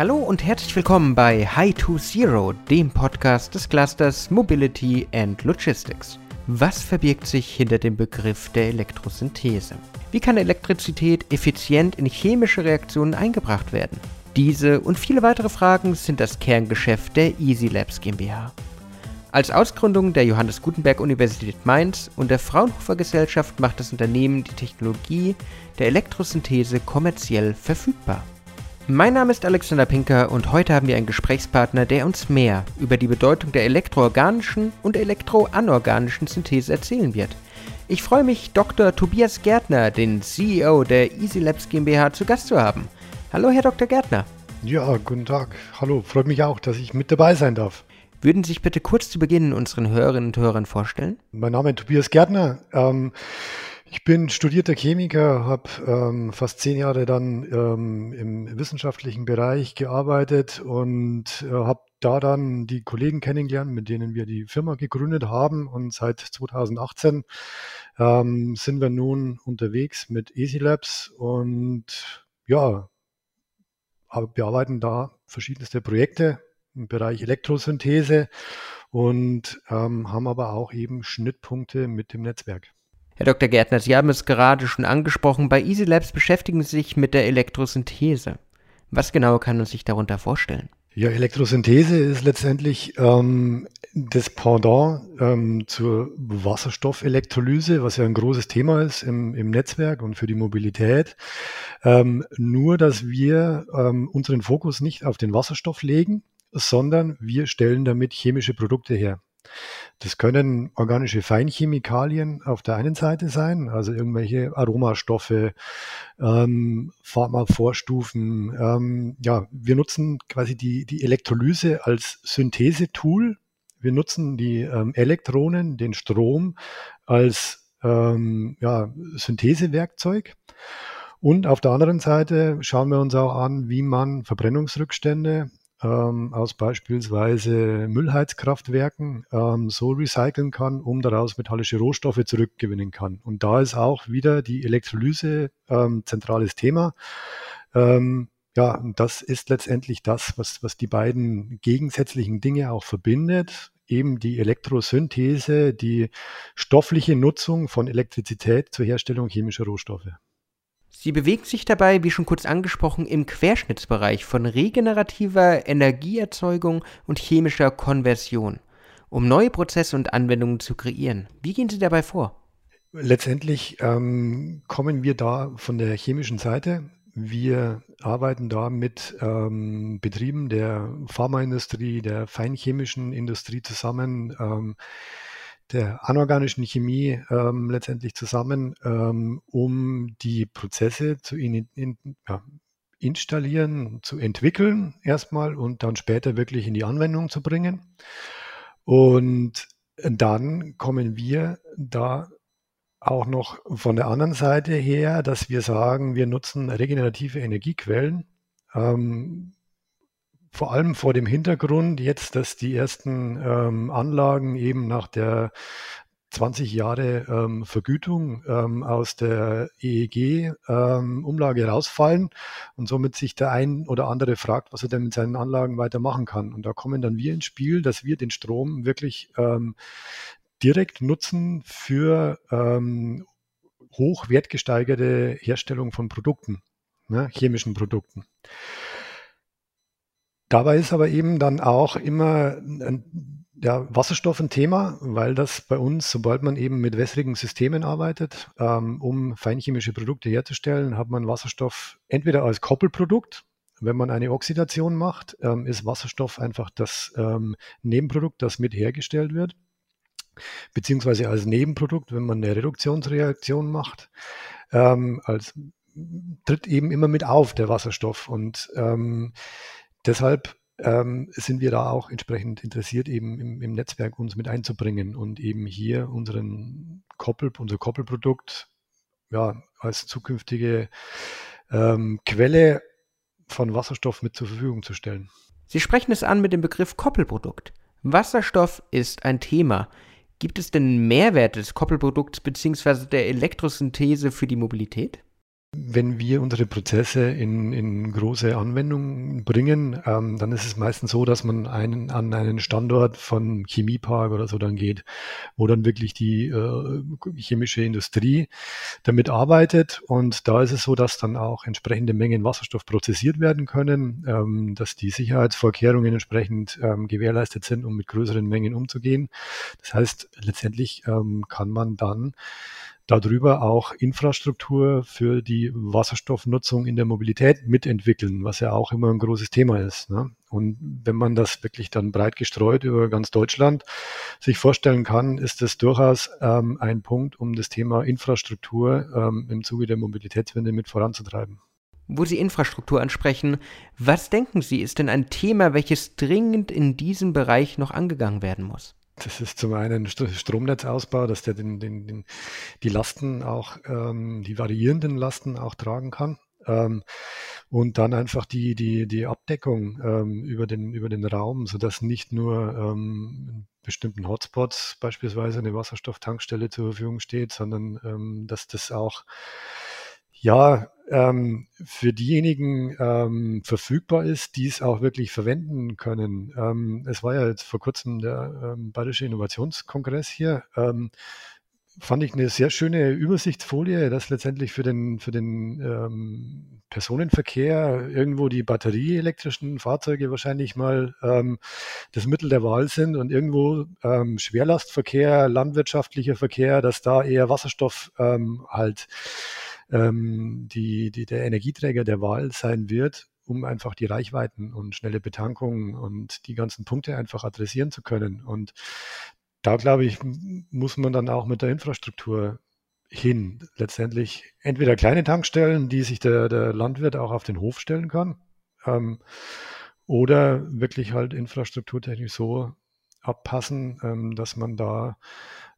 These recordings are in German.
Hallo und herzlich willkommen bei High to Zero, dem Podcast des Clusters Mobility and Logistics. Was verbirgt sich hinter dem Begriff der Elektrosynthese? Wie kann Elektrizität effizient in chemische Reaktionen eingebracht werden? Diese und viele weitere Fragen sind das Kerngeschäft der Easy Labs GmbH. Als Ausgründung der Johannes Gutenberg Universität Mainz und der Fraunhofer Gesellschaft macht das Unternehmen die Technologie der Elektrosynthese kommerziell verfügbar. Mein Name ist Alexander Pinker und heute haben wir einen Gesprächspartner, der uns mehr über die Bedeutung der elektroorganischen und elektroanorganischen Synthese erzählen wird. Ich freue mich, Dr. Tobias Gärtner, den CEO der Easy Labs GmbH, zu Gast zu haben. Hallo, Herr Dr. Gärtner. Ja, guten Tag. Hallo, freut mich auch, dass ich mit dabei sein darf. Würden Sie sich bitte kurz zu Beginn unseren Hörerinnen und Hörern vorstellen? Mein Name ist Tobias Gärtner. Ähm, ich bin studierter Chemiker, habe ähm, fast zehn Jahre dann ähm, im wissenschaftlichen Bereich gearbeitet und äh, habe da dann die Kollegen kennengelernt, mit denen wir die Firma gegründet haben. Und seit 2018 ähm, sind wir nun unterwegs mit Easy Labs und ja, bearbeiten da verschiedenste Projekte im Bereich Elektrosynthese und ähm, haben aber auch eben Schnittpunkte mit dem Netzwerk. Herr Dr. Gärtner, Sie haben es gerade schon angesprochen, bei Easy Labs beschäftigen Sie sich mit der Elektrosynthese. Was genau kann man sich darunter vorstellen? Ja, Elektrosynthese ist letztendlich ähm, das Pendant ähm, zur Wasserstoffelektrolyse, was ja ein großes Thema ist im, im Netzwerk und für die Mobilität. Ähm, nur, dass wir ähm, unseren Fokus nicht auf den Wasserstoff legen, sondern wir stellen damit chemische Produkte her. Das können organische Feinchemikalien auf der einen Seite sein, also irgendwelche Aromastoffe, ähm, Pharmavorstufen. Ähm, ja, wir nutzen quasi die, die Elektrolyse als Synthesetool. Wir nutzen die ähm, Elektronen, den Strom als ähm, ja, Synthesewerkzeug. Und auf der anderen Seite schauen wir uns auch an, wie man Verbrennungsrückstände ähm, aus beispielsweise Müllheizkraftwerken ähm, so recyceln kann, um daraus metallische Rohstoffe zurückgewinnen kann. Und da ist auch wieder die Elektrolyse ähm, zentrales Thema. Ähm, ja, und das ist letztendlich das, was, was die beiden gegensätzlichen Dinge auch verbindet. Eben die Elektrosynthese, die stoffliche Nutzung von Elektrizität zur Herstellung chemischer Rohstoffe. Sie bewegt sich dabei, wie schon kurz angesprochen, im Querschnittsbereich von regenerativer Energieerzeugung und chemischer Konversion, um neue Prozesse und Anwendungen zu kreieren. Wie gehen Sie dabei vor? Letztendlich ähm, kommen wir da von der chemischen Seite. Wir arbeiten da mit ähm, Betrieben der Pharmaindustrie, der feinchemischen Industrie zusammen. Ähm, der anorganischen Chemie ähm, letztendlich zusammen, ähm, um die Prozesse zu in, in, ja, installieren, zu entwickeln erstmal und dann später wirklich in die Anwendung zu bringen. Und dann kommen wir da auch noch von der anderen Seite her, dass wir sagen, wir nutzen regenerative Energiequellen. Ähm, vor allem vor dem Hintergrund jetzt, dass die ersten ähm, Anlagen eben nach der 20 Jahre ähm, Vergütung ähm, aus der EEG-Umlage ähm, rausfallen und somit sich der ein oder andere fragt, was er denn mit seinen Anlagen weitermachen kann. Und da kommen dann wir ins Spiel, dass wir den Strom wirklich ähm, direkt nutzen für ähm, hochwertgesteigerte Herstellung von Produkten, ne, chemischen Produkten. Dabei ist aber eben dann auch immer ein, ja, Wasserstoff ein Thema, weil das bei uns, sobald man eben mit wässrigen Systemen arbeitet, ähm, um feinchemische Produkte herzustellen, hat man Wasserstoff entweder als Koppelprodukt, wenn man eine Oxidation macht, ähm, ist Wasserstoff einfach das ähm, Nebenprodukt, das mit hergestellt wird, beziehungsweise als Nebenprodukt, wenn man eine Reduktionsreaktion macht, ähm, als tritt eben immer mit auf der Wasserstoff. Und ähm, deshalb ähm, sind wir da auch entsprechend interessiert, eben im, im, Netzwerk uns mit einzubringen und eben hier unseren Koppel, unser Koppelprodukt ja, als zukünftige ähm, Quelle von Wasserstoff mit zur Verfügung zu stellen. Sie sprechen es an mit dem Begriff Koppelprodukt. Wasserstoff ist ein Thema. Gibt es denn Mehrwert des Koppelprodukts bzw. der Elektrosynthese für die Mobilität? Wenn wir unsere Prozesse in, in große Anwendungen bringen, ähm, dann ist es meistens so, dass man einen, an einen Standort von Chemiepark oder so dann geht, wo dann wirklich die äh, chemische Industrie damit arbeitet. Und da ist es so, dass dann auch entsprechende Mengen Wasserstoff prozessiert werden können, ähm, dass die Sicherheitsvorkehrungen entsprechend ähm, gewährleistet sind, um mit größeren Mengen umzugehen. Das heißt, letztendlich ähm, kann man dann darüber auch Infrastruktur für die Wasserstoffnutzung in der Mobilität mitentwickeln, was ja auch immer ein großes Thema ist. Ne? Und wenn man das wirklich dann breit gestreut über ganz Deutschland sich vorstellen kann, ist das durchaus ähm, ein Punkt, um das Thema Infrastruktur ähm, im Zuge der Mobilitätswende mit voranzutreiben. Wo Sie Infrastruktur ansprechen, was denken Sie, ist denn ein Thema, welches dringend in diesem Bereich noch angegangen werden muss? Das ist zum einen Stromnetzausbau, dass der den, den, den, die Lasten auch, ähm, die variierenden Lasten auch tragen kann. Ähm, und dann einfach die, die, die Abdeckung ähm, über, den, über den Raum, sodass nicht nur ähm, bestimmten Hotspots beispielsweise eine Wasserstofftankstelle zur Verfügung steht, sondern ähm, dass das auch ja, ähm, für diejenigen ähm, verfügbar ist, die es auch wirklich verwenden können. Ähm, es war ja jetzt vor kurzem der ähm, Bayerische Innovationskongress hier. Ähm, fand ich eine sehr schöne Übersichtsfolie, dass letztendlich für den, für den ähm, Personenverkehr irgendwo die batterieelektrischen Fahrzeuge wahrscheinlich mal das Mittel der Wahl sind und irgendwo Schwerlastverkehr, landwirtschaftlicher Verkehr, dass da eher Wasserstoff halt ähm, die, die der Energieträger der Wahl sein wird, um einfach die Reichweiten und schnelle Betankung und die ganzen Punkte einfach adressieren zu können. Und da glaube ich, muss man dann auch mit der Infrastruktur hin. Letztendlich entweder kleine Tankstellen, die sich der, der Landwirt auch auf den Hof stellen kann, ähm, oder wirklich halt infrastrukturtechnisch so abpassen, ähm, dass man da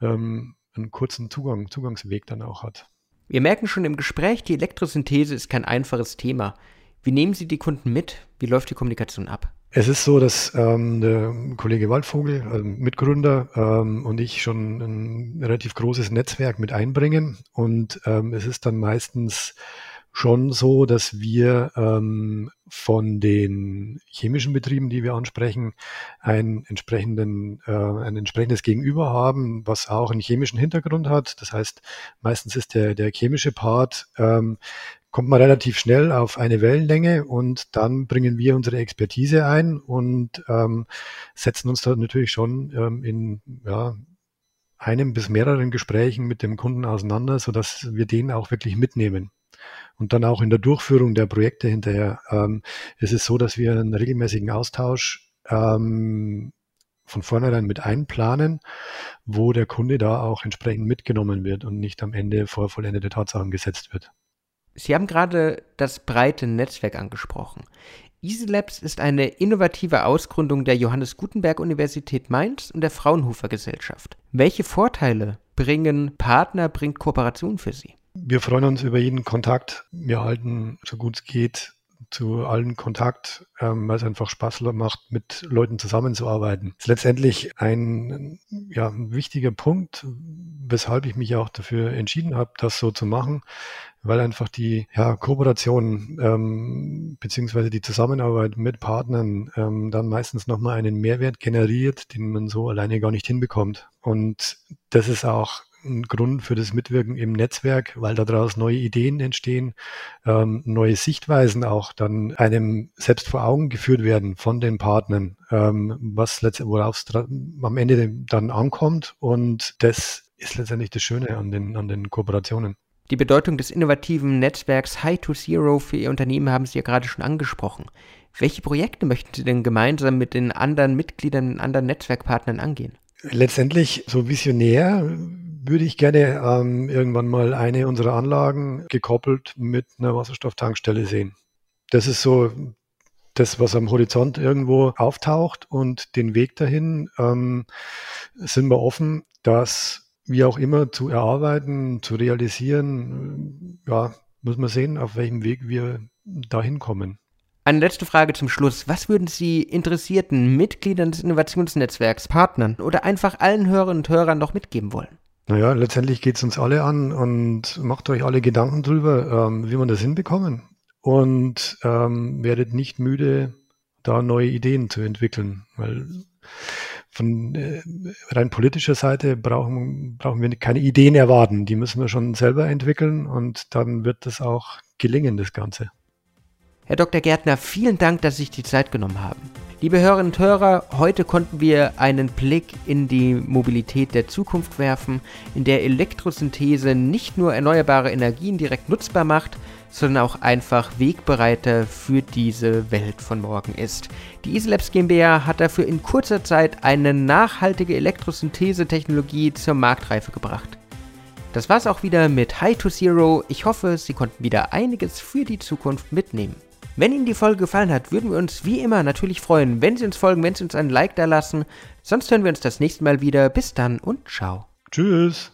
ähm, einen kurzen Zugang, Zugangsweg dann auch hat. Wir merken schon im Gespräch, die Elektrosynthese ist kein einfaches Thema. Wie nehmen Sie die Kunden mit? Wie läuft die Kommunikation ab? Es ist so, dass ähm, der Kollege Waldvogel, also Mitgründer, ähm, und ich schon ein relativ großes Netzwerk mit einbringen. Und ähm, es ist dann meistens schon so, dass wir ähm, von den chemischen Betrieben, die wir ansprechen, ein, entsprechenden, äh, ein entsprechendes Gegenüber haben, was auch einen chemischen Hintergrund hat. Das heißt, meistens ist der, der chemische Part, ähm, kommt man relativ schnell auf eine Wellenlänge und dann bringen wir unsere Expertise ein und ähm, setzen uns da natürlich schon ähm, in ja, einem bis mehreren Gesprächen mit dem Kunden auseinander, so dass wir den auch wirklich mitnehmen. Und dann auch in der Durchführung der Projekte hinterher ähm, ist es so, dass wir einen regelmäßigen Austausch ähm, von vornherein mit einplanen, wo der Kunde da auch entsprechend mitgenommen wird und nicht am Ende vor vollendete Tatsachen gesetzt wird. Sie haben gerade das breite Netzwerk angesprochen. EasyLabs ist eine innovative Ausgründung der Johannes Gutenberg Universität Mainz und der Fraunhofer Gesellschaft. Welche Vorteile bringen Partner, bringt Kooperation für Sie? Wir freuen uns über jeden Kontakt. Wir halten, so gut es geht, zu allen Kontakt, ähm, weil es einfach Spaß macht, mit Leuten zusammenzuarbeiten. Das ist letztendlich ein, ja, wichtiger Punkt, weshalb ich mich auch dafür entschieden habe, das so zu machen, weil einfach die ja, Kooperation ähm, beziehungsweise die Zusammenarbeit mit Partnern ähm, dann meistens nochmal einen Mehrwert generiert, den man so alleine gar nicht hinbekommt. Und das ist auch ein Grund für das Mitwirken im Netzwerk, weil daraus neue Ideen entstehen, ähm, neue Sichtweisen auch dann einem selbst vor Augen geführt werden von den Partnern, ähm, was worauf es am Ende dann ankommt. Und das ist letztendlich das Schöne an den, an den Kooperationen. Die Bedeutung des innovativen Netzwerks High to Zero für Ihr Unternehmen haben Sie ja gerade schon angesprochen. Welche Projekte möchten Sie denn gemeinsam mit den anderen Mitgliedern, anderen Netzwerkpartnern angehen? Letztendlich so visionär würde ich gerne ähm, irgendwann mal eine unserer Anlagen gekoppelt mit einer Wasserstofftankstelle sehen. Das ist so das, was am Horizont irgendwo auftaucht und den Weg dahin ähm, sind wir offen, das wie auch immer zu erarbeiten, zu realisieren. Ja, muss man sehen, auf welchem Weg wir dahin kommen. Eine letzte Frage zum Schluss. Was würden Sie interessierten Mitgliedern des Innovationsnetzwerks, Partnern oder einfach allen Hörerinnen und Hörern noch mitgeben wollen? Naja, letztendlich geht es uns alle an und macht euch alle Gedanken drüber, ähm, wie man das hinbekommen. Und ähm, werdet nicht müde, da neue Ideen zu entwickeln. Weil von äh, rein politischer Seite brauchen, brauchen wir keine Ideen erwarten. Die müssen wir schon selber entwickeln und dann wird das auch gelingen, das Ganze. Herr Dr. Gärtner, vielen Dank, dass Sie sich die Zeit genommen haben. Liebe Hörerinnen und Hörer, heute konnten wir einen Blick in die Mobilität der Zukunft werfen, in der Elektrosynthese nicht nur erneuerbare Energien direkt nutzbar macht, sondern auch einfach Wegbereiter für diese Welt von morgen ist. Die Easylabs GmbH hat dafür in kurzer Zeit eine nachhaltige Elektrosynthese-Technologie zur Marktreife gebracht. Das war's auch wieder mit High to Zero. Ich hoffe, Sie konnten wieder einiges für die Zukunft mitnehmen. Wenn Ihnen die Folge gefallen hat, würden wir uns wie immer natürlich freuen, wenn Sie uns folgen, wenn Sie uns einen Like da lassen. Sonst hören wir uns das nächste Mal wieder. Bis dann und ciao. Tschüss.